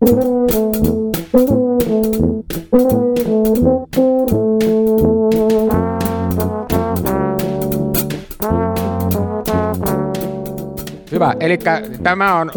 Hyvä. Eli tämä on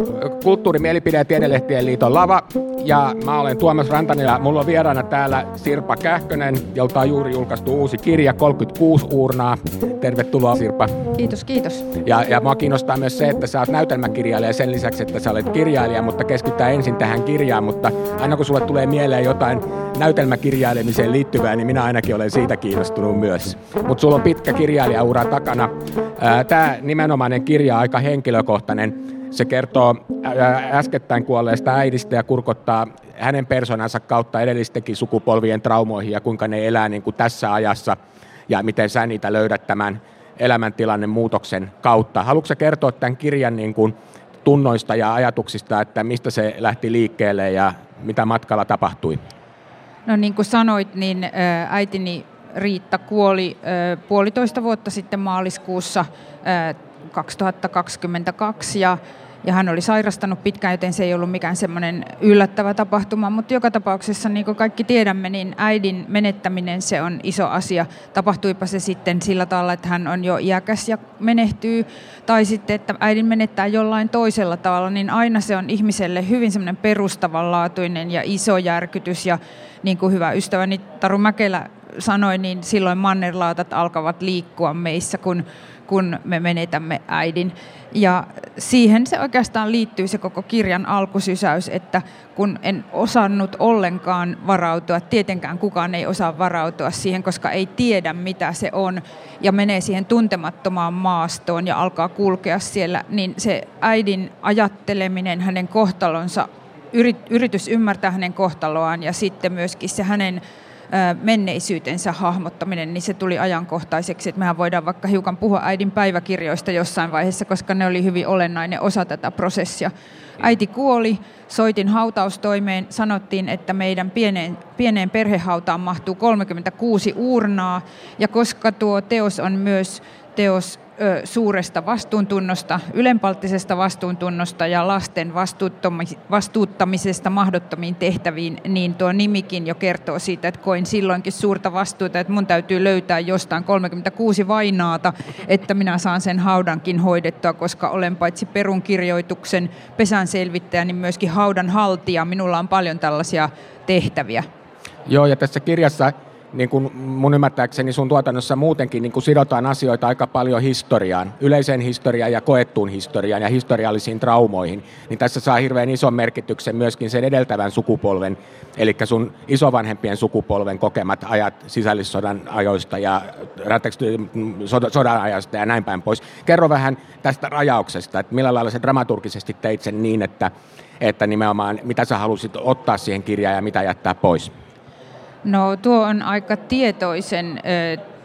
Kulttuurimielipide- ja Tiedelehtien liiton lava. Ja mä olen Tuomas Rantanen ja mulla on vieraana täällä Sirpa Kähkönen, jolta on juuri julkaistu uusi kirja, 36 uurnaa. Tervetuloa Sirpa. Kiitos, kiitos. Ja, ja mua kiinnostaa myös se, että sä oot näytelmäkirjailija sen lisäksi, että sä olet kirjailija, mutta keskitytään ensin tähän kirjaan. Mutta aina kun sulle tulee mieleen jotain näytelmäkirjailemiseen liittyvää, niin minä ainakin olen siitä kiinnostunut myös. Mutta sulla on pitkä kirjailijaura takana. Tämä nimenomainen kirja on aika henkilökohtainen se kertoo äskettäin kuolleesta äidistä ja kurkottaa hänen persoonansa kautta edellistenkin sukupolvien traumoihin ja kuinka ne elää niin kuin tässä ajassa ja miten sä niitä löydät tämän elämäntilanne muutoksen kautta. Haluatko kertoa tämän kirjan niin kuin tunnoista ja ajatuksista, että mistä se lähti liikkeelle ja mitä matkalla tapahtui? No niin kuin sanoit, niin äitini Riitta kuoli puolitoista vuotta sitten maaliskuussa 2022 ja, ja hän oli sairastanut pitkään, joten se ei ollut mikään semmoinen yllättävä tapahtuma, mutta joka tapauksessa niin kuin kaikki tiedämme, niin äidin menettäminen se on iso asia. Tapahtuipa se sitten sillä tavalla, että hän on jo iäkäs ja menehtyy, tai sitten, että äidin menettää jollain toisella tavalla, niin aina se on ihmiselle hyvin semmoinen perustavanlaatuinen ja iso järkytys ja niin kuin hyvä ystäväni Taru Mäkelä sanoi, niin silloin mannerlaatat alkavat liikkua meissä, kun kun me menetämme äidin. Ja siihen se oikeastaan liittyy se koko kirjan alkusysäys, että kun en osannut ollenkaan varautua, tietenkään kukaan ei osaa varautua siihen, koska ei tiedä mitä se on ja menee siihen tuntemattomaan maastoon ja alkaa kulkea siellä, niin se äidin ajatteleminen, hänen kohtalonsa, yritys ymmärtää hänen kohtaloaan ja sitten myöskin se hänen menneisyytensä hahmottaminen, niin se tuli ajankohtaiseksi. Että mehän voidaan vaikka hiukan puhua äidin päiväkirjoista jossain vaiheessa, koska ne oli hyvin olennainen osa tätä prosessia. Äiti kuoli, soitin hautaustoimeen, sanottiin, että meidän pieneen, pieneen perhehautaan mahtuu 36 uurnaa, ja koska tuo teos on myös teos suuresta vastuuntunnosta, ylenpalttisesta vastuuntunnosta ja lasten vastuuttamisesta mahdottomiin tehtäviin, niin tuo nimikin jo kertoo siitä, että koin silloinkin suurta vastuuta, että mun täytyy löytää jostain 36 vainaata, että minä saan sen haudankin hoidettua, koska olen paitsi perunkirjoituksen pesän selvittäjä, niin myöskin haudan haltija. Minulla on paljon tällaisia tehtäviä. Joo, ja tässä kirjassa niin kuin mun ymmärtääkseni sun tuotannossa muutenkin niin kuin sidotaan asioita aika paljon historiaan, yleiseen historiaan ja koettuun historiaan ja historiallisiin traumoihin, niin tässä saa hirveän ison merkityksen myöskin sen edeltävän sukupolven, eli sun isovanhempien sukupolven kokemat ajat sisällissodan ajoista ja sodan ajasta ja näin päin pois. Kerro vähän tästä rajauksesta, että millä lailla se dramaturgisesti teit sen niin, että, että nimenomaan mitä sä halusit ottaa siihen kirjaan ja mitä jättää pois? No tuo on aika tietoisen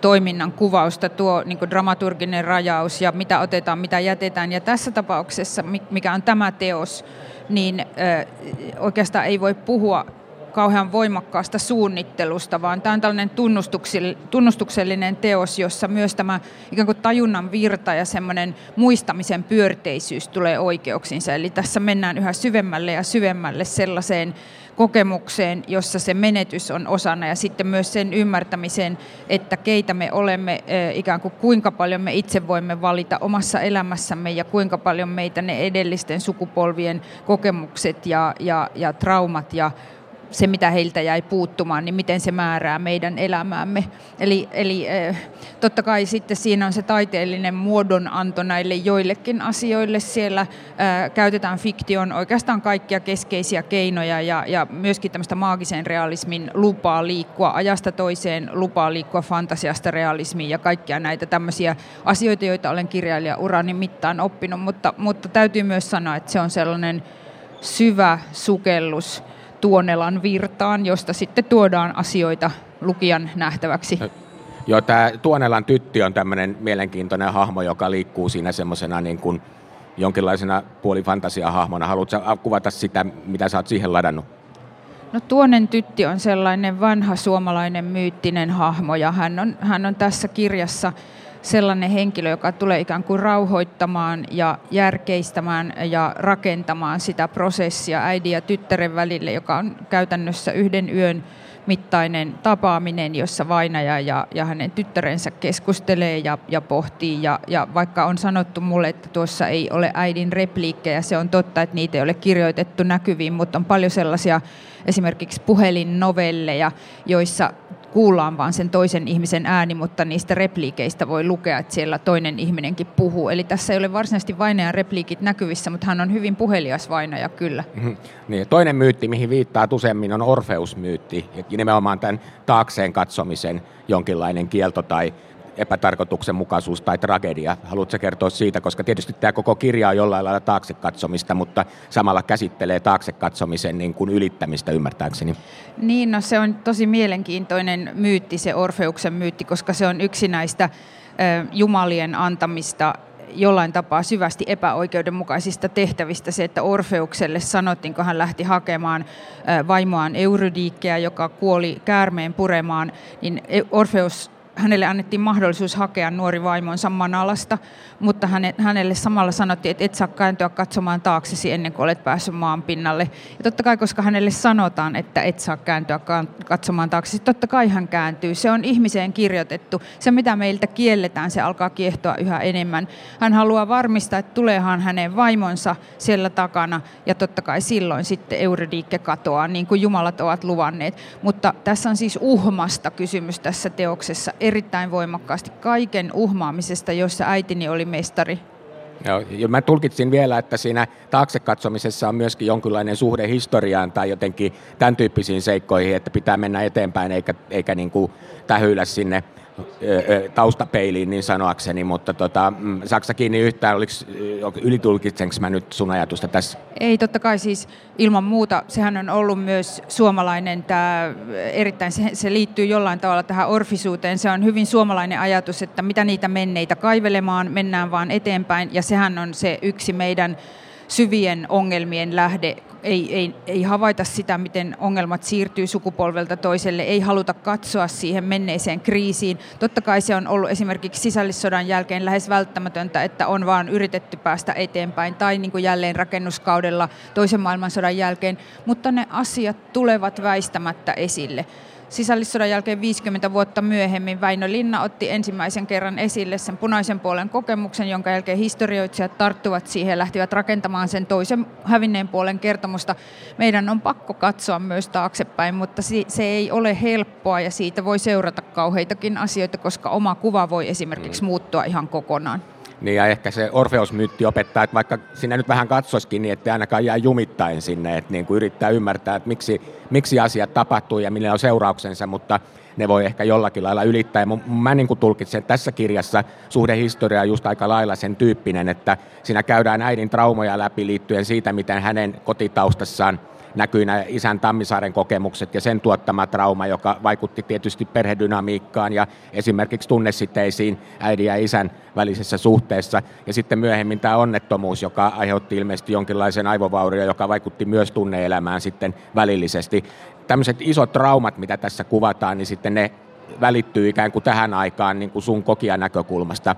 toiminnan kuvausta, tuo niin dramaturginen rajaus ja mitä otetaan, mitä jätetään. Ja tässä tapauksessa, mikä on tämä teos, niin oikeastaan ei voi puhua kauhean voimakkaasta suunnittelusta, vaan tämä on tällainen tunnustuksellinen teos, jossa myös tämä ikään kuin tajunnan virta ja semmoinen muistamisen pyörteisyys tulee oikeuksinsa. Eli tässä mennään yhä syvemmälle ja syvemmälle sellaiseen kokemukseen, jossa se menetys on osana ja sitten myös sen ymmärtämiseen, että keitä me olemme, ikään kuin kuinka paljon me itse voimme valita omassa elämässämme ja kuinka paljon meitä ne edellisten sukupolvien kokemukset ja, ja, ja traumat ja se, mitä heiltä jäi puuttumaan, niin miten se määrää meidän elämäämme. Eli, eli totta kai sitten siinä on se taiteellinen muodonanto näille joillekin asioille. Siellä käytetään fiktion oikeastaan kaikkia keskeisiä keinoja ja, ja myöskin tämmöistä maagisen realismin lupaa liikkua ajasta toiseen, lupaa liikkua fantasiasta realismiin ja kaikkia näitä tämmöisiä asioita, joita olen kirjailija urani mittaan oppinut, mutta, mutta täytyy myös sanoa, että se on sellainen syvä sukellus Tuonelan virtaan, josta sitten tuodaan asioita lukijan nähtäväksi. Joo, tämä Tuonelan tytti on tämmöinen mielenkiintoinen hahmo, joka liikkuu siinä semmoisena niin kuin jonkinlaisena puolifantasiahahmona. Haluatko kuvata sitä, mitä sä oot siihen ladannut? No Tuonen tytti on sellainen vanha suomalainen myyttinen hahmo ja hän on, hän on tässä kirjassa sellainen henkilö, joka tulee ikään kuin rauhoittamaan ja järkeistämään ja rakentamaan sitä prosessia äidin ja tyttären välille, joka on käytännössä yhden yön mittainen tapaaminen, jossa vainaja ja, ja hänen tyttärensä keskustelee ja, ja pohtii. Ja, ja vaikka on sanottu mulle, että tuossa ei ole äidin repliikkejä, se on totta, että niitä ei ole kirjoitettu näkyviin, mutta on paljon sellaisia esimerkiksi puhelinnovelleja, joissa kuullaan vaan sen toisen ihmisen ääni, mutta niistä repliikeistä voi lukea, että siellä toinen ihminenkin puhuu. Eli tässä ei ole varsinaisesti vainajan repliikit näkyvissä, mutta hän on hyvin puhelias vainaja kyllä. Mm-hmm. Niin, toinen myytti, mihin viittaa useammin, on Orfeus-myytti, nimenomaan tämän taakseen katsomisen jonkinlainen kielto tai epätarkoituksenmukaisuus tai tragedia. Haluatko kertoa siitä, koska tietysti tämä koko kirja on jollain lailla taakse katsomista, mutta samalla käsittelee taakse katsomisen niin kuin ylittämistä ymmärtääkseni. Niin, no se on tosi mielenkiintoinen myytti, se Orfeuksen myytti, koska se on yksi näistä jumalien antamista jollain tapaa syvästi epäoikeudenmukaisista tehtävistä. Se, että Orfeukselle sanottiin, kun hän lähti hakemaan vaimoaan Eurydiikkeä, joka kuoli käärmeen puremaan, niin Orfeus hänelle annettiin mahdollisuus hakea nuori vaimonsa Manalasta, mutta hänelle samalla sanottiin, että et saa kääntyä katsomaan taaksesi ennen kuin olet päässyt maan pinnalle. Ja totta kai, koska hänelle sanotaan, että et saa kääntyä katsomaan taaksesi, totta kai hän kääntyy. Se on ihmiseen kirjoitettu. Se, mitä meiltä kielletään, se alkaa kiehtoa yhä enemmän. Hän haluaa varmistaa, että tuleehan hänen vaimonsa siellä takana, ja totta kai silloin sitten Eurydiikke katoaa, niin kuin jumalat ovat luvanneet. Mutta tässä on siis uhmasta kysymys tässä teoksessa erittäin voimakkaasti kaiken uhmaamisesta, jossa äitini oli mestari. Joo, ja mä tulkitsin vielä, että siinä taakse katsomisessa on myöskin jonkinlainen suhde historiaan tai jotenkin tämän tyyppisiin seikkoihin, että pitää mennä eteenpäin eikä, eikä niin kuin tähyillä sinne taustapeiliin niin sanoakseni, mutta tota, mm, Saksa kiinni yhtään, oliko ylitulkitsenko mä nyt sun ajatusta tässä? Ei, totta kai siis ilman muuta, sehän on ollut myös suomalainen, tämä erittäin, se, se liittyy jollain tavalla tähän orfisuuteen, se on hyvin suomalainen ajatus, että mitä niitä menneitä kaivelemaan, mennään vaan eteenpäin, ja sehän on se yksi meidän syvien ongelmien lähde. Ei, ei, ei havaita sitä, miten ongelmat siirtyy sukupolvelta toiselle, ei haluta katsoa siihen menneeseen kriisiin. Totta kai se on ollut esimerkiksi sisällissodan jälkeen lähes välttämätöntä, että on vaan yritetty päästä eteenpäin, tai niin kuin jälleen rakennuskaudella toisen maailmansodan jälkeen, mutta ne asiat tulevat väistämättä esille. Sisällissodan jälkeen 50 vuotta myöhemmin Väinö Linna otti ensimmäisen kerran esille sen punaisen puolen kokemuksen, jonka jälkeen historioitsijat tarttuvat siihen ja lähtivät rakentamaan sen toisen hävinneen puolen kertomusta. Meidän on pakko katsoa myös taaksepäin, mutta se ei ole helppoa ja siitä voi seurata kauheitakin asioita, koska oma kuva voi esimerkiksi mm. muuttua ihan kokonaan. Niin ja ehkä se Orfeus-myytti opettaa, että vaikka sinä nyt vähän katsoisikin, niin ettei ainakaan jää jumittain sinne, että niin kuin yrittää ymmärtää, että miksi, miksi asiat tapahtuu ja millä on seurauksensa, mutta ne voi ehkä jollakin lailla ylittää. Ja mä niin kuin tulkitsen, tässä kirjassa suhdehistoria on just aika lailla sen tyyppinen, että siinä käydään äidin traumoja läpi liittyen siitä, miten hänen kotitaustassaan – näkyy nämä isän Tammisaaren kokemukset ja sen tuottama trauma, joka vaikutti tietysti perhedynamiikkaan ja esimerkiksi tunnesiteisiin äidin ja isän välisessä suhteessa. Ja sitten myöhemmin tämä onnettomuus, joka aiheutti ilmeisesti jonkinlaisen aivovaurio, joka vaikutti myös tunneelämään sitten välillisesti. Tämmöiset isot traumat, mitä tässä kuvataan, niin sitten ne välittyy ikään kuin tähän aikaan niin kuin sun kokijan näkökulmasta,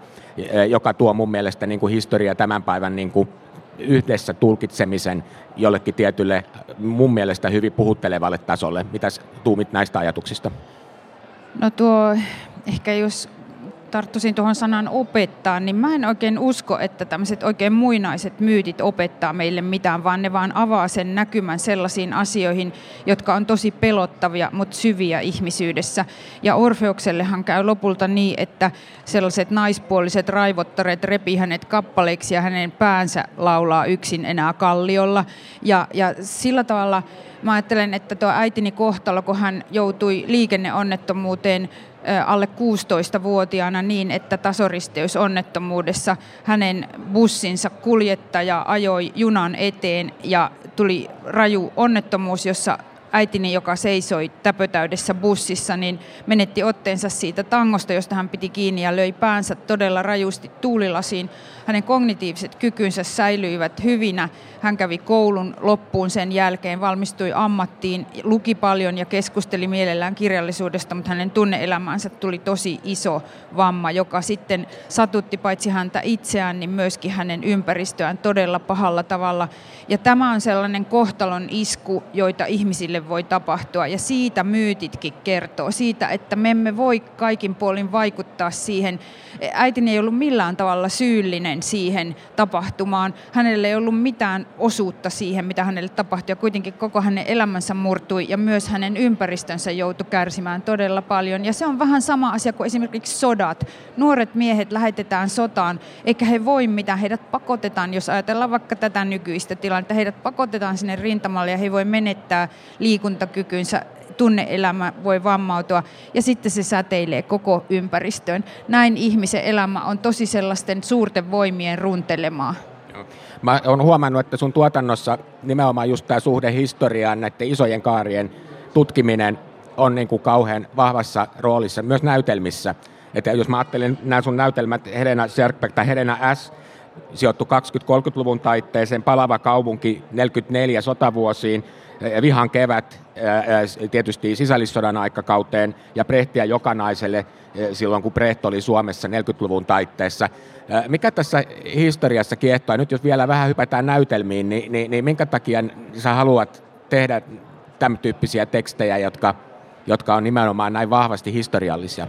joka tuo mun mielestä niin kuin historia tämän päivän niin kuin yhdessä tulkitsemisen jollekin tietylle mun mielestä hyvin puhuttelevalle tasolle. Mitäs tuumit näistä ajatuksista? No tuo, ehkä jos tarttuisin tuohon sanan opettaa, niin mä en oikein usko, että tämmöiset oikein muinaiset myytit opettaa meille mitään, vaan ne vaan avaa sen näkymän sellaisiin asioihin, jotka on tosi pelottavia, mutta syviä ihmisyydessä. Ja Orfeuksellehan käy lopulta niin, että sellaiset naispuoliset raivottareet repi hänet kappaleiksi ja hänen päänsä laulaa yksin enää kalliolla. Ja, ja sillä tavalla mä ajattelen, että tuo äitini kohtalo, kun hän joutui liikenneonnettomuuteen alle 16-vuotiaana niin, että tasoristeysonnettomuudessa hänen bussinsa kuljettaja ajoi junan eteen ja tuli raju onnettomuus, jossa äitini, joka seisoi täpötäydessä bussissa, niin menetti otteensa siitä tangosta, josta hän piti kiinni ja löi päänsä todella rajusti tuulilasiin. Hänen kognitiiviset kykynsä säilyivät hyvinä. Hän kävi koulun loppuun sen jälkeen, valmistui ammattiin, luki paljon ja keskusteli mielellään kirjallisuudesta, mutta hänen tunneelämänsä tuli tosi iso vamma, joka sitten satutti paitsi häntä itseään, niin myöskin hänen ympäristöään todella pahalla tavalla. Ja tämä on sellainen kohtalon isku, joita ihmisille voi tapahtua ja siitä myytitkin kertoo, siitä, että me emme voi kaikin puolin vaikuttaa siihen. Äitini ei ollut millään tavalla syyllinen siihen tapahtumaan. Hänellä ei ollut mitään osuutta siihen, mitä hänelle tapahtui ja kuitenkin koko hänen elämänsä murtui ja myös hänen ympäristönsä joutui kärsimään todella paljon. Ja se on vähän sama asia kuin esimerkiksi sodat. Nuoret miehet lähetetään sotaan, eikä he voi mitä, heidät pakotetaan, jos ajatellaan vaikka tätä nykyistä tilannetta, heidät pakotetaan sinne rintamalle ja he voi menettää liikuntakykynsä tunneelämä voi vammautua ja sitten se säteilee koko ympäristöön. Näin ihmisen elämä on tosi sellaisten suurten voimien runtelemaa. Mä oon huomannut, että sun tuotannossa nimenomaan just tämä suhde historiaan, näiden isojen kaarien tutkiminen on niin kuin kauhean vahvassa roolissa, myös näytelmissä. Että jos mä ajattelen nämä sun näytelmät, Helena Serkbeck tai Helena S., sijoittu 20-30-luvun taitteeseen, Palava kaupunki 44 sotavuosiin, Vihan kevät tietysti sisällissodan aikakauteen ja Brehtiä jokanaiselle silloin, kun Brecht oli Suomessa 40-luvun taitteessa. Mikä tässä historiassa kiehtoo? Nyt jos vielä vähän hypätään näytelmiin, niin, niin, niin minkä takia sä haluat tehdä tämän tyyppisiä tekstejä, jotka, jotka on nimenomaan näin vahvasti historiallisia?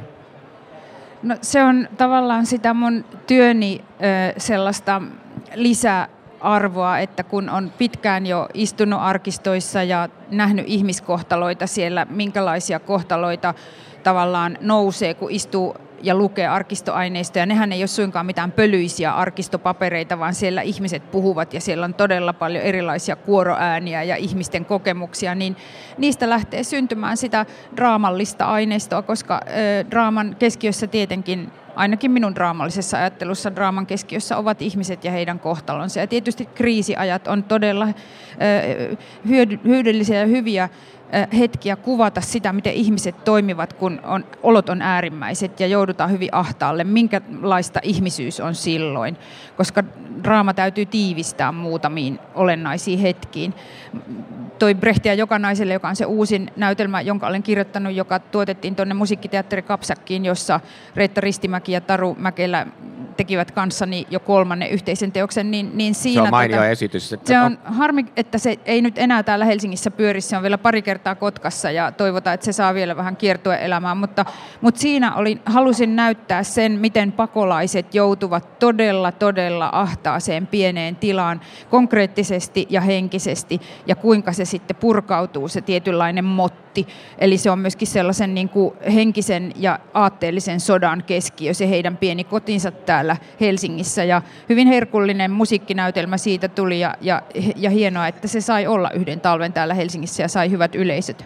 No, se on tavallaan sitä mun työni sellaista lisää arvoa, että kun on pitkään jo istunut arkistoissa ja nähnyt ihmiskohtaloita siellä, minkälaisia kohtaloita tavallaan nousee, kun istuu ja lukee arkistoaineistoja. Nehän ei ole suinkaan mitään pölyisiä arkistopapereita, vaan siellä ihmiset puhuvat ja siellä on todella paljon erilaisia kuoroääniä ja ihmisten kokemuksia, niin niistä lähtee syntymään sitä draamallista aineistoa, koska ö, draaman keskiössä tietenkin ainakin minun draamallisessa ajattelussa draaman keskiössä ovat ihmiset ja heidän kohtalonsa. Ja tietysti kriisiajat on todella hyödyllisiä ja hyviä hetkiä kuvata sitä, miten ihmiset toimivat, kun on, olot on äärimmäiset ja joudutaan hyvin ahtaalle, minkälaista ihmisyys on silloin, koska draama täytyy tiivistää muutamiin olennaisiin hetkiin. Toi Brehtia Jokanaiselle, joka on se uusin näytelmä, jonka olen kirjoittanut, joka tuotettiin tuonne musiikkiteatteri Kapsakkiin, jossa Reetta Ristimäki ja Taru Mäkelä tekivät kanssani jo kolmannen yhteisen teoksen, niin, niin siinä... Se on mainio tota, esitys. Että se on harmi, että se ei nyt enää täällä Helsingissä pyöri, se on vielä pari kertaa Kotkassa ja toivotaan, että se saa vielä vähän kiertueelämää, mutta, mutta siinä oli, halusin näyttää sen, miten pakolaiset joutuvat todella, todella ahtaaseen pieneen tilaan konkreettisesti ja henkisesti ja kuinka se sitten purkautuu, se tietynlainen motti. Eli se on myöskin sellaisen niin kuin henkisen ja aatteellisen sodan keskiö, se heidän pieni kotinsa täällä Helsingissä ja hyvin herkullinen musiikkinäytelmä siitä tuli ja, ja, ja hienoa, että se sai olla yhden talven täällä Helsingissä ja sai hyvät yleisöt.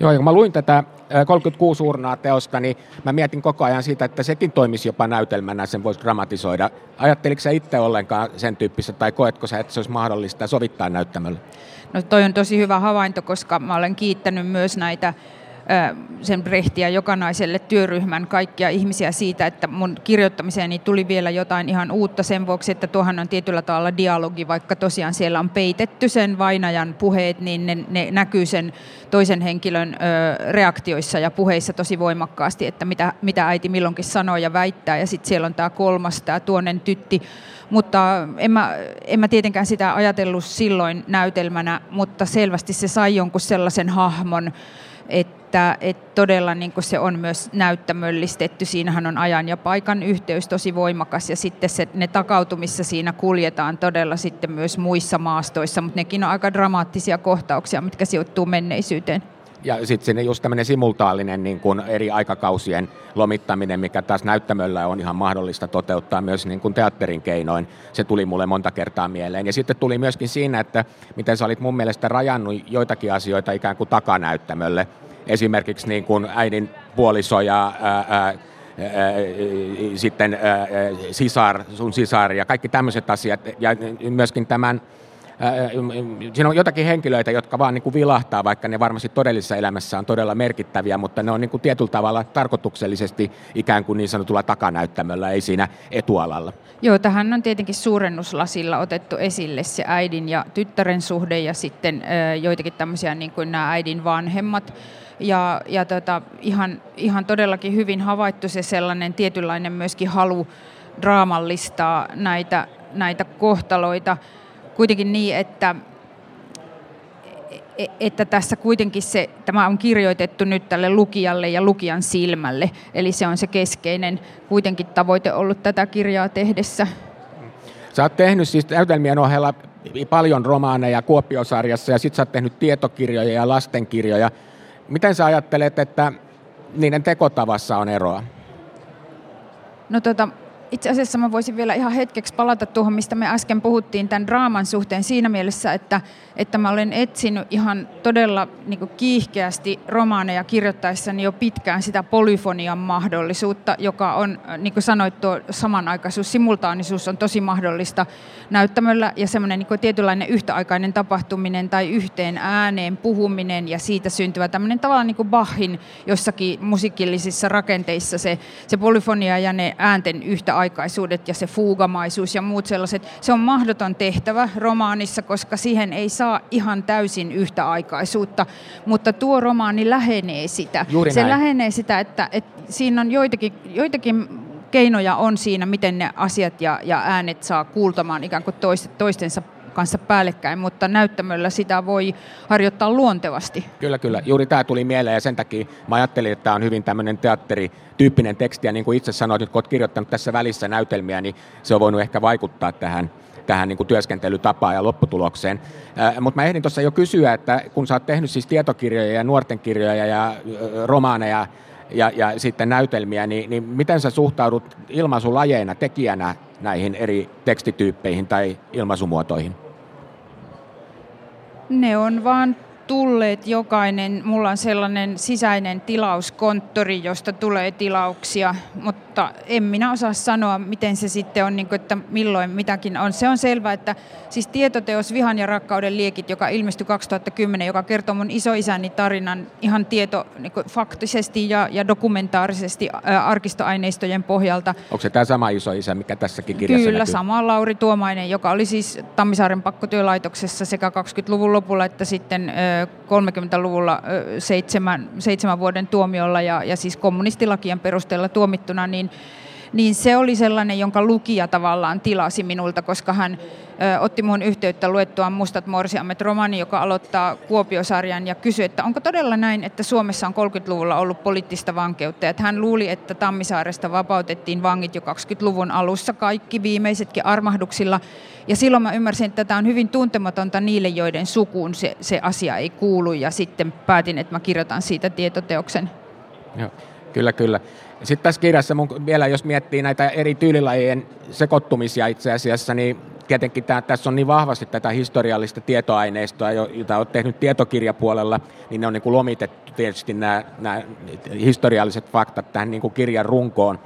Joo, kun mä luin tätä 36 urnaa teosta, niin mä mietin koko ajan siitä, että sekin toimisi jopa näytelmänä, sen voisi dramatisoida. Ajatteliko sä itse ollenkaan sen tyyppistä, tai koetko sä, että se olisi mahdollista sovittaa näyttämöllä? No toi on tosi hyvä havainto, koska mä olen kiittänyt myös näitä sen Brehtiä jokanaiselle työryhmän kaikkia ihmisiä siitä, että mun kirjoittamiseeni tuli vielä jotain ihan uutta sen vuoksi, että tuohan on tietyllä tavalla dialogi, vaikka tosiaan siellä on peitetty sen vainajan puheet, niin ne, ne näkyy sen toisen henkilön ö, reaktioissa ja puheissa tosi voimakkaasti, että mitä, mitä äiti milloinkin sanoo ja väittää. Ja sitten siellä on tämä kolmas, tämä tuonen tytti, mutta en mä, en mä tietenkään sitä ajatellut silloin näytelmänä, mutta selvästi se sai jonkun sellaisen hahmon, että, että todella niin se on myös näyttämöllistetty. Siinähän on ajan ja paikan yhteys tosi voimakas ja sitten se, ne takautumissa siinä kuljetaan todella sitten myös muissa maastoissa, mutta nekin on aika dramaattisia kohtauksia, mitkä sijoittuu menneisyyteen. ja sitten sinne just tämmöinen simultaalinen niin kuin eri aikakausien lomittaminen, mikä taas näyttämöllä on ihan mahdollista toteuttaa myös niin kuin teatterin keinoin. Se tuli mulle monta kertaa mieleen. Ja sitten tuli myöskin siinä, että miten sä olit mun mielestä rajannut joitakin asioita ikään kuin takanäyttämölle. Esimerkiksi niin kuin äidin puoliso ja ää, ää, sitten sisar, sun sisar ja kaikki tämmöiset asiat. Ja myöskin tämän siinä on jotakin henkilöitä, jotka vaan niin kuin vilahtaa, vaikka ne varmasti todellisessa elämässä on todella merkittäviä, mutta ne on niin kuin tietyllä tavalla tarkoituksellisesti ikään kuin niin sanotulla takanäyttämöllä, ei siinä etualalla. Joo, tähän on tietenkin suurennuslasilla otettu esille se äidin ja tyttären suhde ja sitten joitakin tämmöisiä niin kuin nämä äidin vanhemmat. Ja, ja tota, ihan, ihan todellakin hyvin havaittu se sellainen tietynlainen myöskin halu draamallistaa näitä, näitä kohtaloita kuitenkin niin, että, e, että tässä kuitenkin se, tämä on kirjoitettu nyt tälle lukijalle ja lukijan silmälle, eli se on se keskeinen kuitenkin tavoite ollut tätä kirjaa tehdessä. Sä oot tehnyt siis näytelmien ohella paljon romaaneja Kuopiosarjassa ja sitten sä oot tehnyt tietokirjoja ja lastenkirjoja. Miten sä ajattelet, että niiden tekotavassa on eroa? No tota, itse asiassa mä voisin vielä ihan hetkeksi palata tuohon, mistä me äsken puhuttiin tämän draaman suhteen siinä mielessä, että, että mä olen etsinyt ihan todella niin kiihkeästi romaaneja kirjoittaessani jo pitkään sitä polyfonian mahdollisuutta, joka on, niin kuin sanoit, tuo samanaikaisuus, simultaanisuus on tosi mahdollista näyttämöllä ja semmoinen niin tietynlainen yhtäaikainen tapahtuminen tai yhteen ääneen puhuminen ja siitä syntyvä tämmöinen tavallaan niin kuin Bachin jossakin musiikillisissa rakenteissa se, se polyfonia ja ne äänten yhtä yhtäaikaisuudet ja se fuugamaisuus ja muut sellaiset, se on mahdoton tehtävä romaanissa, koska siihen ei saa ihan täysin yhtäaikaisuutta, mutta tuo romaani lähenee sitä. Juuri se näin. lähenee sitä, että, että siinä on joitakin, joitakin keinoja on siinä, miten ne asiat ja, ja äänet saa kuultamaan ikään kuin toistensa kanssa päällekkäin, mutta näyttämöllä sitä voi harjoittaa luontevasti. Kyllä, kyllä. Juuri tämä tuli mieleen ja sen takia mä ajattelin, että tämä on hyvin tämmöinen teatterityyppinen teksti ja niin kuin itse sanoit, että kun olet kirjoittanut tässä välissä näytelmiä, niin se on voinut ehkä vaikuttaa tähän tähän niin kuin työskentelytapaan ja lopputulokseen. Mutta mä ehdin tuossa jo kysyä, että kun sä oot tehnyt siis tietokirjoja ja nuorten kirjoja ja romaaneja ja, ja sitten näytelmiä, niin, niin miten sä suhtaudut ilmaisulajeina, tekijänä näihin eri tekstityyppeihin tai ilmaisumuotoihin? Ne on vaan tulleet jokainen. Mulla on sellainen sisäinen tilauskonttori, josta tulee tilauksia, mutta en minä osaa sanoa, miten se sitten on, niin kuin, että milloin mitäkin on. Se on selvää, että siis tietoteos Vihan ja rakkauden liekit, joka ilmestyi 2010, joka kertoo mun isoisäni tarinan ihan tieto niin kuin, faktisesti ja, ja dokumentaarisesti ää, arkistoaineistojen pohjalta. Onko se tämä sama isoisä, mikä tässäkin kirjassa Kyllä, näkyy? sama Lauri Tuomainen, joka oli siis Tammisaaren pakkotyölaitoksessa sekä 20-luvun lopulla että sitten 30-luvulla seitsemän, seitsemän vuoden tuomiolla ja, ja siis kommunistilakien perusteella tuomittuna, niin niin se oli sellainen, jonka lukija tavallaan tilasi minulta, koska hän otti muun yhteyttä luettuaan Mustat morsiamet romani, joka aloittaa Kuopiosarjan ja kysyi, että onko todella näin, että Suomessa on 30-luvulla ollut poliittista vankeutta. Että hän luuli, että Tammisaaresta vapautettiin vangit jo 20-luvun alussa, kaikki viimeisetkin armahduksilla. Ja silloin mä ymmärsin, että tämä on hyvin tuntematonta niille, joiden sukuun se, se asia ei kuulu. Ja sitten päätin, että mä kirjoitan siitä tietoteoksen. Joo, kyllä, kyllä. Sitten tässä kirjassa mun, vielä, jos miettii näitä eri tyylilajien sekoittumisia itse asiassa, niin tietenkin tämä, tässä on niin vahvasti tätä historiallista tietoaineistoa, jota olet tehnyt tietokirjapuolella, niin ne on niin kuin lomitettu tietysti nämä, nämä historialliset faktat tähän niin kuin kirjan runkoon.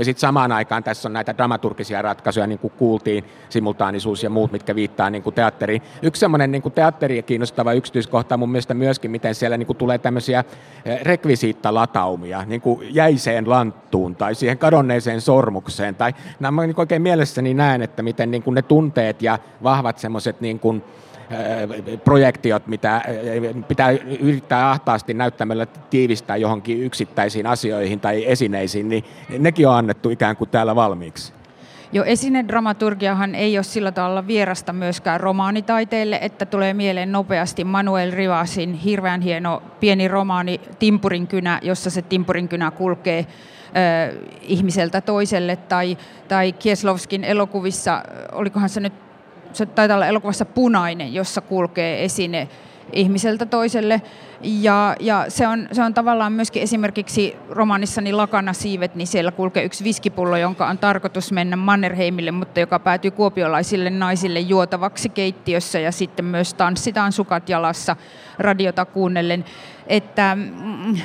Ja sitten samaan aikaan tässä on näitä dramaturgisia ratkaisuja, niin kuin kuultiin, simultaanisuus ja muut, mitkä viittaa niin kuin teatteriin. Yksi semmoinen niin teatteria kiinnostava yksityiskohta mun mielestä myöskin, miten siellä niin kuin tulee tämmöisiä eh, rekvisiittalataumia niin kuin jäiseen lanttuun tai siihen kadonneeseen sormukseen. Tai nämä niin oikein mielessäni näen, että miten niin kuin ne tunteet ja vahvat semmoiset niin kuin, projektiot, mitä pitää yrittää ahtaasti näyttämällä tiivistää johonkin yksittäisiin asioihin tai esineisiin, niin nekin on annettu ikään kuin täällä valmiiksi. Jo esinedramaturgiahan ei ole sillä tavalla vierasta myöskään romaanitaiteille, että tulee mieleen nopeasti Manuel Rivasin hirveän hieno pieni romaani Timpurinkynä, jossa se Timpurinkynä kulkee ihmiseltä toiselle, tai, tai Kieslovskin elokuvissa, olikohan se nyt se taitaa olla elokuvassa Punainen, jossa kulkee esine ihmiseltä toiselle. Ja, ja se, on, se on tavallaan myöskin esimerkiksi romanissani Lakana siivet, niin siellä kulkee yksi viskipullo, jonka on tarkoitus mennä Mannerheimille, mutta joka päätyy kuopiolaisille naisille juotavaksi keittiössä ja sitten myös tanssitaan sukat jalassa radiota kuunnellen. Että, mm,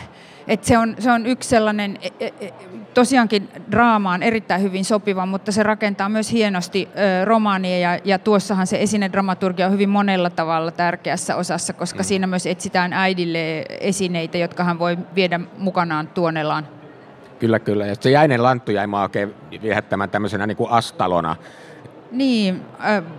et se, on, se on yksi sellainen, e, e, e, tosiaankin draamaan erittäin hyvin sopiva, mutta se rakentaa myös hienosti romaania ja, ja tuossahan se esinedramaturgia on hyvin monella tavalla tärkeässä osassa, koska mm. siinä myös etsitään äidille esineitä, jotka hän voi viedä mukanaan tuonelaan. Kyllä, kyllä. Ja se jäinen lanttu jäi mä oikein viehättämään tämmöisenä niin kuin astalona niin,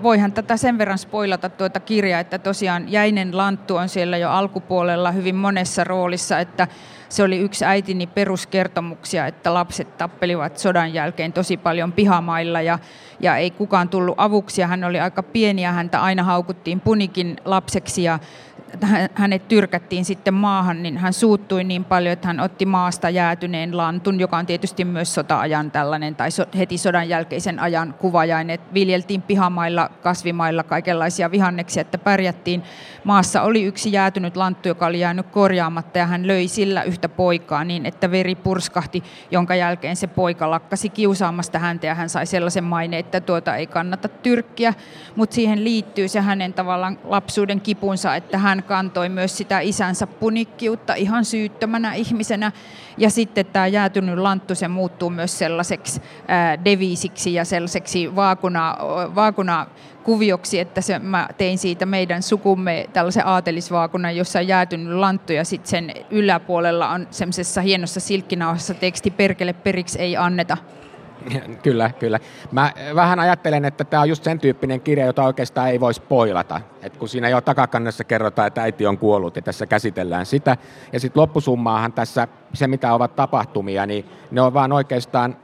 voihan tätä sen verran spoilata tuota kirjaa, että tosiaan Jäinen Lanttu on siellä jo alkupuolella hyvin monessa roolissa, että se oli yksi äitini peruskertomuksia, että lapset tappelivat sodan jälkeen tosi paljon pihamailla ja, ja ei kukaan tullut avuksi. Ja hän oli aika pieni ja häntä aina haukuttiin punikin lapseksi ja hänet tyrkättiin sitten maahan, niin hän suuttui niin paljon, että hän otti maasta jäätyneen lantun, joka on tietysti myös sota-ajan tällainen, tai heti sodan jälkeisen ajan kuvajainen. Viljeltiin pihamailla, kasvimailla kaikenlaisia vihanneksia, että pärjättiin. Maassa oli yksi jäätynyt lanttu, joka oli jäänyt korjaamatta, ja hän löi sillä yhtä poikaa niin, että veri purskahti, jonka jälkeen se poika lakkasi kiusaamasta häntä, ja hän sai sellaisen maineen, että tuota ei kannata tyrkkiä, mutta siihen liittyy se hänen tavallaan lapsuuden kipunsa, että hän kantoi myös sitä isänsä punikkiutta ihan syyttömänä ihmisenä. Ja sitten tämä jäätynyt lanttu, se muuttuu myös sellaiseksi deviisiksi ja sellaiseksi vaakuna, vaakuna kuvioksi, että se, mä tein siitä meidän sukumme tällaisen aatelisvaakunan, jossa on jäätynyt lanttu ja sitten sen yläpuolella on semmoisessa hienossa silkkinauhassa teksti perkele periksi ei anneta. Kyllä, kyllä. Mä vähän ajattelen, että tämä on just sen tyyppinen kirja, jota oikeastaan ei voisi poilata. Et kun siinä jo takakannessa kerrotaan, että äiti on kuollut ja tässä käsitellään sitä. Ja sitten loppusummaahan tässä, se mitä ovat tapahtumia, niin ne on vaan oikeastaan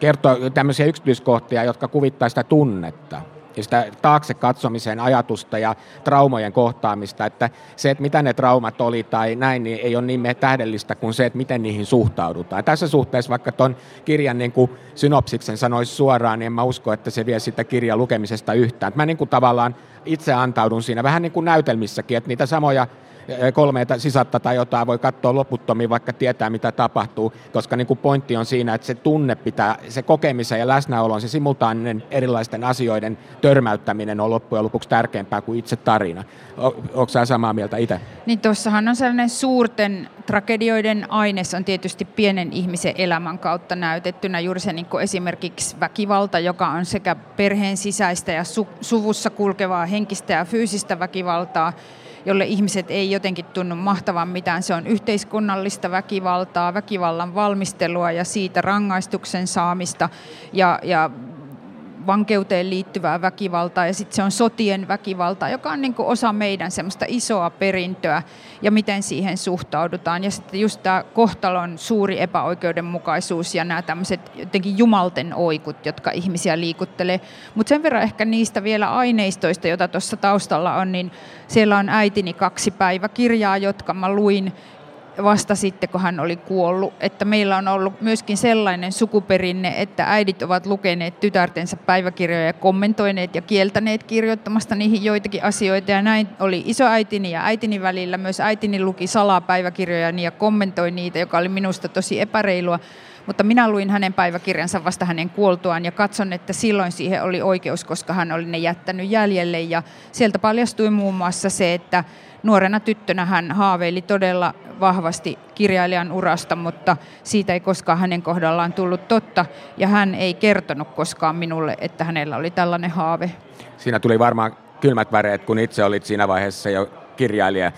kertoa tämmöisiä yksityiskohtia, jotka kuvittaa sitä tunnetta ja sitä taakse katsomisen ajatusta ja traumojen kohtaamista, että se, että mitä ne traumat oli tai näin, niin ei ole niin tähdellistä kuin se, että miten niihin suhtaudutaan. Tässä suhteessa vaikka tuon kirjan niin kuin synopsiksen sanoisi suoraan, niin en mä usko, että se vie sitä kirjan lukemisesta yhtään. Mä niin kuin tavallaan itse antaudun siinä vähän niin kuin näytelmissäkin, että niitä samoja kolmeita sisatta tai jotain voi katsoa loputtomiin, vaikka tietää mitä tapahtuu, koska niin kuin pointti on siinä, että se tunne pitää, se kokemisen ja läsnäolon, se simultaaninen erilaisten asioiden törmäyttäminen on loppujen lopuksi tärkeämpää kuin itse tarina. Onko sä samaa mieltä itse? Niin tuossahan on sellainen suurten tragedioiden aines on tietysti pienen ihmisen elämän kautta näytettynä juuri se niin esimerkiksi väkivalta, joka on sekä perheen sisäistä ja su- suvussa kulkevaa henkistä ja fyysistä väkivaltaa, jolle ihmiset ei jotenkin tunnu mahtavan mitään. Se on yhteiskunnallista väkivaltaa, väkivallan valmistelua ja siitä rangaistuksen saamista ja, ja vankeuteen liittyvää väkivaltaa ja sitten se on sotien väkivaltaa, joka on niin osa meidän semmoista isoa perintöä ja miten siihen suhtaudutaan. Ja sitten just tämä kohtalon suuri epäoikeudenmukaisuus ja nämä tämmöiset jotenkin jumalten oikut, jotka ihmisiä liikuttelee. Mutta sen verran ehkä niistä vielä aineistoista, joita tuossa taustalla on, niin siellä on äitini kaksi päiväkirjaa, jotka mä luin vasta sitten, kun hän oli kuollut. Että meillä on ollut myöskin sellainen sukuperinne, että äidit ovat lukeneet tytärtensä päiväkirjoja ja kommentoineet ja kieltäneet kirjoittamasta niihin joitakin asioita. Ja näin oli isoäitini ja äitini välillä. Myös äitini luki salaa päiväkirjoja ja kommentoi niitä, joka oli minusta tosi epäreilua. Mutta minä luin hänen päiväkirjansa vasta hänen kuoltuaan ja katson, että silloin siihen oli oikeus, koska hän oli ne jättänyt jäljelle. Ja sieltä paljastui muun muassa se, että nuorena tyttönä hän haaveili todella vahvasti kirjailijan urasta, mutta siitä ei koskaan hänen kohdallaan tullut totta. Ja hän ei kertonut koskaan minulle, että hänellä oli tällainen haave. Siinä tuli varmaan kylmät väreet, kun itse olit siinä vaiheessa jo kirjailija.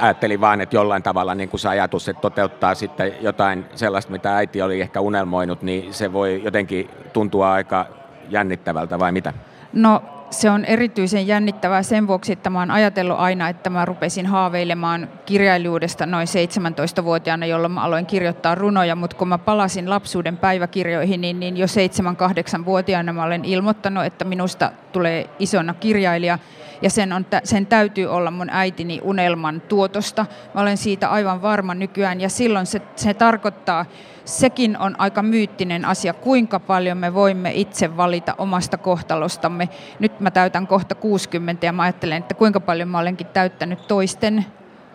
Ajattelin vaan, että jollain tavalla niin kuin se ajatus, että toteuttaa sitten jotain sellaista, mitä äiti oli ehkä unelmoinut, niin se voi jotenkin tuntua aika jännittävältä vai mitä? No se on erityisen jännittävää sen vuoksi, että mä oon ajatellut aina, että mä rupesin haaveilemaan kirjailijuudesta noin 17-vuotiaana, jolloin mä aloin kirjoittaa runoja, mutta kun mä palasin lapsuuden päiväkirjoihin, niin, niin jo 7-8-vuotiaana mä olen ilmoittanut, että minusta tulee isona kirjailija. Ja sen, on, sen täytyy olla mun äitini unelman tuotosta. Mä olen siitä aivan varma nykyään. Ja silloin se, se tarkoittaa, sekin on aika myyttinen asia, kuinka paljon me voimme itse valita omasta kohtalostamme 23. Nyt mä täytän kohta 60 ja mä ajattelen, että kuinka paljon mä olenkin täyttänyt toisten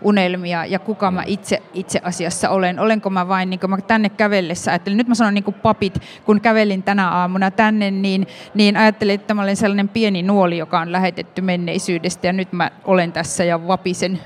unelmia ja kuka mä itse, itse asiassa olen. Olenko mä vain, niin mä tänne kävellessä ajattelin, nyt mä sanon niin kuin papit, kun kävelin tänä aamuna tänne, niin, niin ajattelin, että mä olen sellainen pieni nuoli, joka on lähetetty menneisyydestä ja nyt mä olen tässä ja vapisen.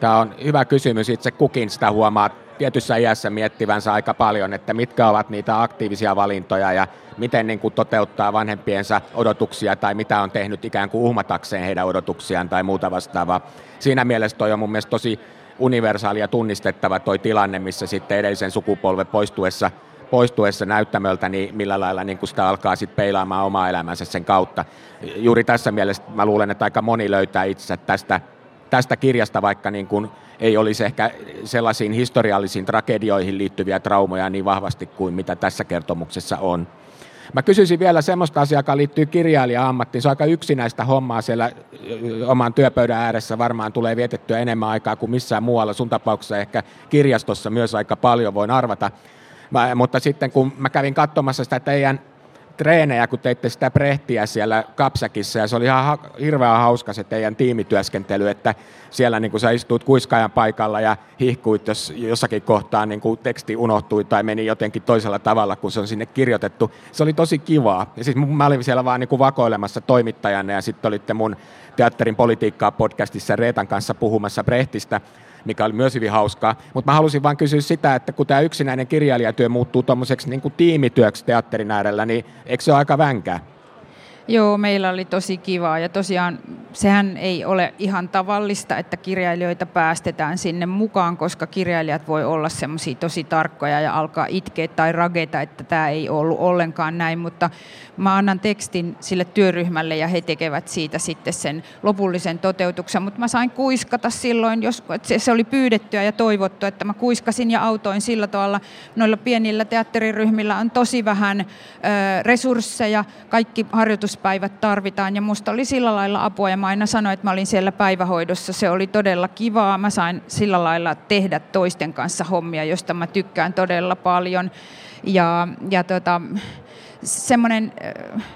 Tämä on hyvä kysymys. Itse kukin sitä huomaa tietyssä iässä miettivänsä aika paljon, että mitkä ovat niitä aktiivisia valintoja ja miten niin kuin toteuttaa vanhempiensa odotuksia tai mitä on tehnyt ikään kuin uhmatakseen heidän odotuksiaan tai muuta vastaavaa. Siinä mielessä toi on mun mielestä tosi universaali ja tunnistettava toi tilanne, missä sitten edellisen sukupolven poistuessa poistuessa näyttämöltä, niin millä lailla niin sitä alkaa sitten peilaamaan omaa elämänsä sen kautta. Juuri tässä mielessä mä luulen, että aika moni löytää itse tästä, tästä kirjasta, vaikka niin kuin ei olisi ehkä sellaisiin historiallisiin tragedioihin liittyviä traumoja niin vahvasti kuin mitä tässä kertomuksessa on. Mä kysyisin vielä semmoista asiaa, joka liittyy kirjailija-ammattiin. Se on aika yksinäistä hommaa siellä oman työpöydän ääressä. Varmaan tulee vietettyä enemmän aikaa kuin missään muualla. Sun tapauksessa ehkä kirjastossa myös aika paljon, voin arvata. Mä, mutta sitten kun mä kävin katsomassa sitä teidän treenejä, kun teitte sitä prehtiä siellä Kapsakissa, ja se oli ihan ha- hirveän hauska se teidän tiimityöskentely, että siellä niin kuin sä istuit kuiskaajan paikalla ja hihkuit, jos jossakin kohtaa niin kuin teksti unohtui tai meni jotenkin toisella tavalla, kun se on sinne kirjoitettu. Se oli tosi kivaa. Ja siis mä olin siellä vaan niin kuin vakoilemassa toimittajana, ja sitten olitte mun teatterin politiikkaa podcastissa Reetan kanssa puhumassa Brehtistä, mikä oli myös hyvin hauskaa. Mutta mä halusin vain kysyä sitä, että kun tämä yksinäinen kirjailijatyö muuttuu tuommoiseksi niin tiimityöksi teatterin äärellä, niin eikö se ole aika vänkää? Joo, meillä oli tosi kivaa ja tosiaan sehän ei ole ihan tavallista, että kirjailijoita päästetään sinne mukaan, koska kirjailijat voi olla semmoisia tosi tarkkoja ja alkaa itkeä tai rageta, että tämä ei ollut ollenkaan näin, mutta mä annan tekstin sille työryhmälle ja he tekevät siitä sitten sen lopullisen toteutuksen, mutta mä sain kuiskata silloin, jos se oli pyydettyä ja toivottu, että mä kuiskasin ja autoin sillä tavalla. Noilla pienillä teatteriryhmillä on tosi vähän ö, resursseja, kaikki harjoituspäivät tarvitaan ja musta oli sillä lailla apua. Ja mä aina sanoin, että mä olin siellä päivähoidossa, se oli todella kivaa, mä sain sillä lailla tehdä toisten kanssa hommia, josta mä tykkään todella paljon. Ja, ja tota, semmoinen,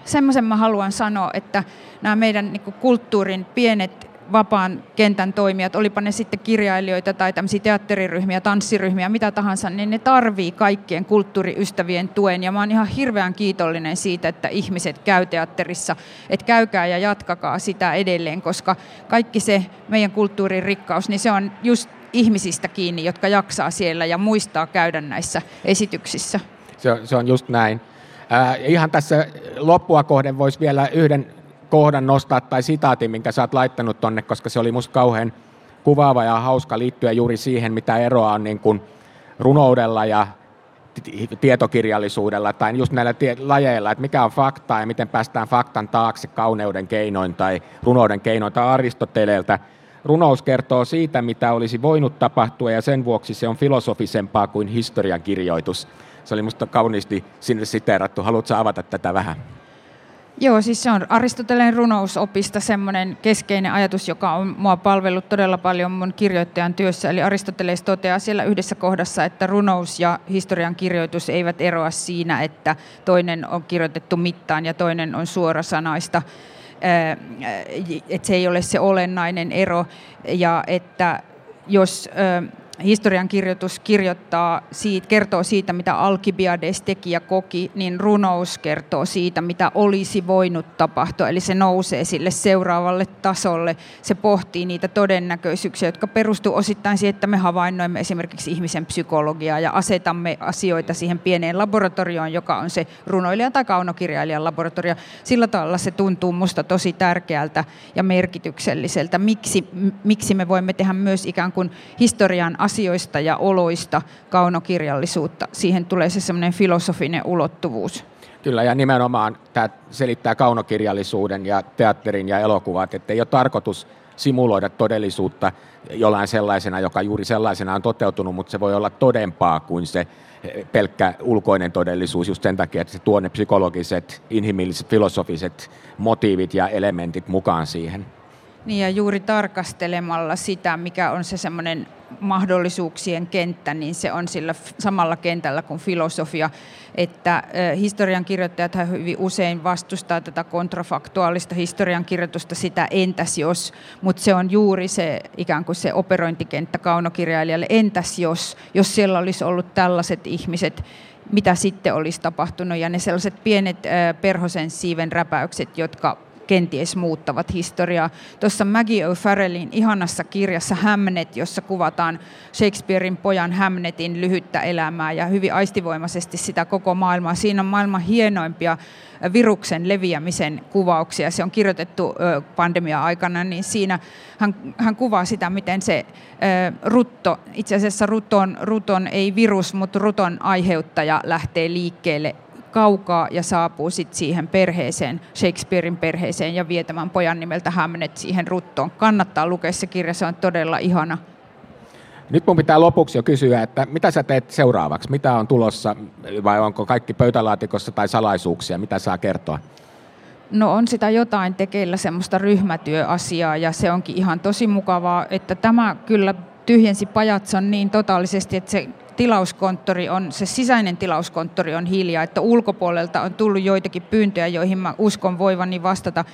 semmoisen mä haluan sanoa, että nämä meidän niin kulttuurin pienet vapaan kentän toimijat, olipa ne sitten kirjailijoita tai tämmöisiä teatteriryhmiä, tanssiryhmiä, mitä tahansa, niin ne tarvii kaikkien kulttuuriystävien tuen. Ja mä oon ihan hirveän kiitollinen siitä, että ihmiset käy teatterissa, että käykää ja jatkakaa sitä edelleen, koska kaikki se meidän kulttuurin rikkaus, niin se on just ihmisistä kiinni, jotka jaksaa siellä ja muistaa käydä näissä esityksissä. Se se on just näin. Äh, ihan tässä loppua kohden voisi vielä yhden kohdan nostaa tai sitaatin, minkä sä oot laittanut tonne, koska se oli musta kauhean kuvaava ja hauska liittyä juuri siihen, mitä eroa on niin kuin runoudella ja tietokirjallisuudella tai just näillä tie- lajeilla, että mikä on faktaa ja miten päästään faktan taakse kauneuden keinoin tai runouden keinoin tai Aristoteleelta. Runous kertoo siitä, mitä olisi voinut tapahtua ja sen vuoksi se on filosofisempaa kuin historiankirjoitus. Se oli minusta kauniisti sinne siteerattu. Haluatko avata tätä vähän? Joo, siis se on Aristoteleen runousopista semmoinen keskeinen ajatus, joka on mua palvellut todella paljon mun kirjoittajan työssä. Eli Aristoteles toteaa siellä yhdessä kohdassa, että runous ja historian kirjoitus eivät eroa siinä, että toinen on kirjoitettu mittaan ja toinen on suorasanaista että se ei ole se olennainen ero. Ja että jos historian kirjoitus kirjoittaa siitä, kertoo siitä, mitä Alkibiades teki ja koki, niin runous kertoo siitä, mitä olisi voinut tapahtua. Eli se nousee sille seuraavalle tasolle. Se pohtii niitä todennäköisyyksiä, jotka perustuu osittain siihen, että me havainnoimme esimerkiksi ihmisen psykologiaa ja asetamme asioita siihen pieneen laboratorioon, joka on se runoilijan tai kaunokirjailijan laboratorio. Sillä tavalla se tuntuu musta tosi tärkeältä ja merkitykselliseltä. Miksi, miksi me voimme tehdä myös ikään kuin historian asioista ja oloista kaunokirjallisuutta. Siihen tulee se semmoinen filosofinen ulottuvuus. Kyllä, ja nimenomaan tämä selittää kaunokirjallisuuden ja teatterin ja elokuvat, että ei ole tarkoitus simuloida todellisuutta jollain sellaisena, joka juuri sellaisena on toteutunut, mutta se voi olla todempaa kuin se pelkkä ulkoinen todellisuus just sen takia, että se tuo ne psykologiset, inhimilliset, filosofiset motiivit ja elementit mukaan siihen. Niin ja juuri tarkastelemalla sitä, mikä on se semmoinen mahdollisuuksien kenttä, niin se on sillä samalla kentällä kuin filosofia, että historian kirjoittajat hyvin usein vastustaa tätä kontrafaktuaalista historian kirjoitusta sitä entäs jos, mutta se on juuri se ikään kuin se operointikenttä kaunokirjailijalle, entäs jos, jos siellä olisi ollut tällaiset ihmiset, mitä sitten olisi tapahtunut. Ja ne sellaiset pienet perhosen siiven räpäykset, jotka kenties muuttavat historiaa. Tuossa Maggie O'Farrellin ihanassa kirjassa Hamnet, jossa kuvataan Shakespearein pojan Hamnetin lyhyttä elämää ja hyvin aistivoimaisesti sitä koko maailmaa. Siinä on maailman hienoimpia viruksen leviämisen kuvauksia. Se on kirjoitettu pandemia-aikana, niin siinä hän, hän kuvaa sitä, miten se rutto, itse asiassa ruton, ruton ei virus, mutta ruton aiheuttaja lähtee liikkeelle kaukaa ja saapuu sitten siihen perheeseen, Shakespearein perheeseen ja vie tämän pojan nimeltä Hamnet siihen ruttoon. Kannattaa lukea se kirja, se on todella ihana. Nyt mun pitää lopuksi jo kysyä, että mitä sä teet seuraavaksi? Mitä on tulossa vai onko kaikki pöytälaatikossa tai salaisuuksia? Mitä saa kertoa? No on sitä jotain tekeillä semmoista ryhmätyöasiaa ja se onkin ihan tosi mukavaa, että tämä kyllä tyhjensi pajatson niin totaalisesti, että se tilauskonttori on, se sisäinen tilauskonttori on hiljaa, että ulkopuolelta on tullut joitakin pyyntöjä, joihin mä uskon voivani vastata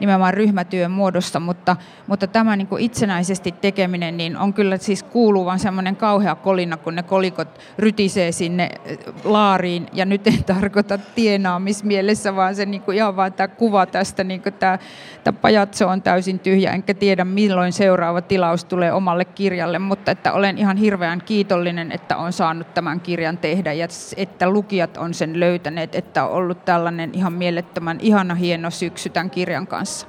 nimenomaan ryhmätyön muodossa, mutta, mutta tämä niin kuin itsenäisesti tekeminen niin on kyllä siis kuuluvan semmoinen kauhea kolina, kun ne kolikot rytisee sinne eh, laariin, ja nyt en tarkoita tienaamismielessä, vaan se niin kuin ihan vaan tämä kuva tästä, niin kuin tämä, tämä pajatso on täysin tyhjä, enkä tiedä milloin seuraava tilaus tulee omalle kirjalle, mutta että olen ihan hirveän kiitollinen, että on saanut tämän kirjan tehdä, ja että lukijat on sen löytäneet, että on ollut tällainen ihan mielettömän ihana hieno syksy tämän kirjan kanssa kanssa.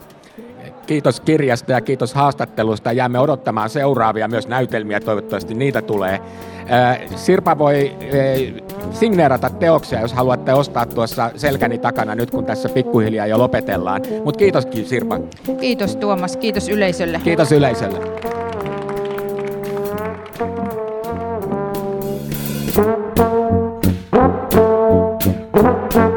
Kiitos kirjasta ja kiitos haastattelusta. Jäämme odottamaan seuraavia myös näytelmiä, toivottavasti niitä tulee. Sirpa voi signeerata teoksia, jos haluatte ostaa tuossa selkäni takana nyt, kun tässä pikkuhiljaa jo lopetellaan. Mutta kiitos Sirpa. Kiitos Tuomas, kiitos yleisölle. Kiitos yleisölle. Thank you.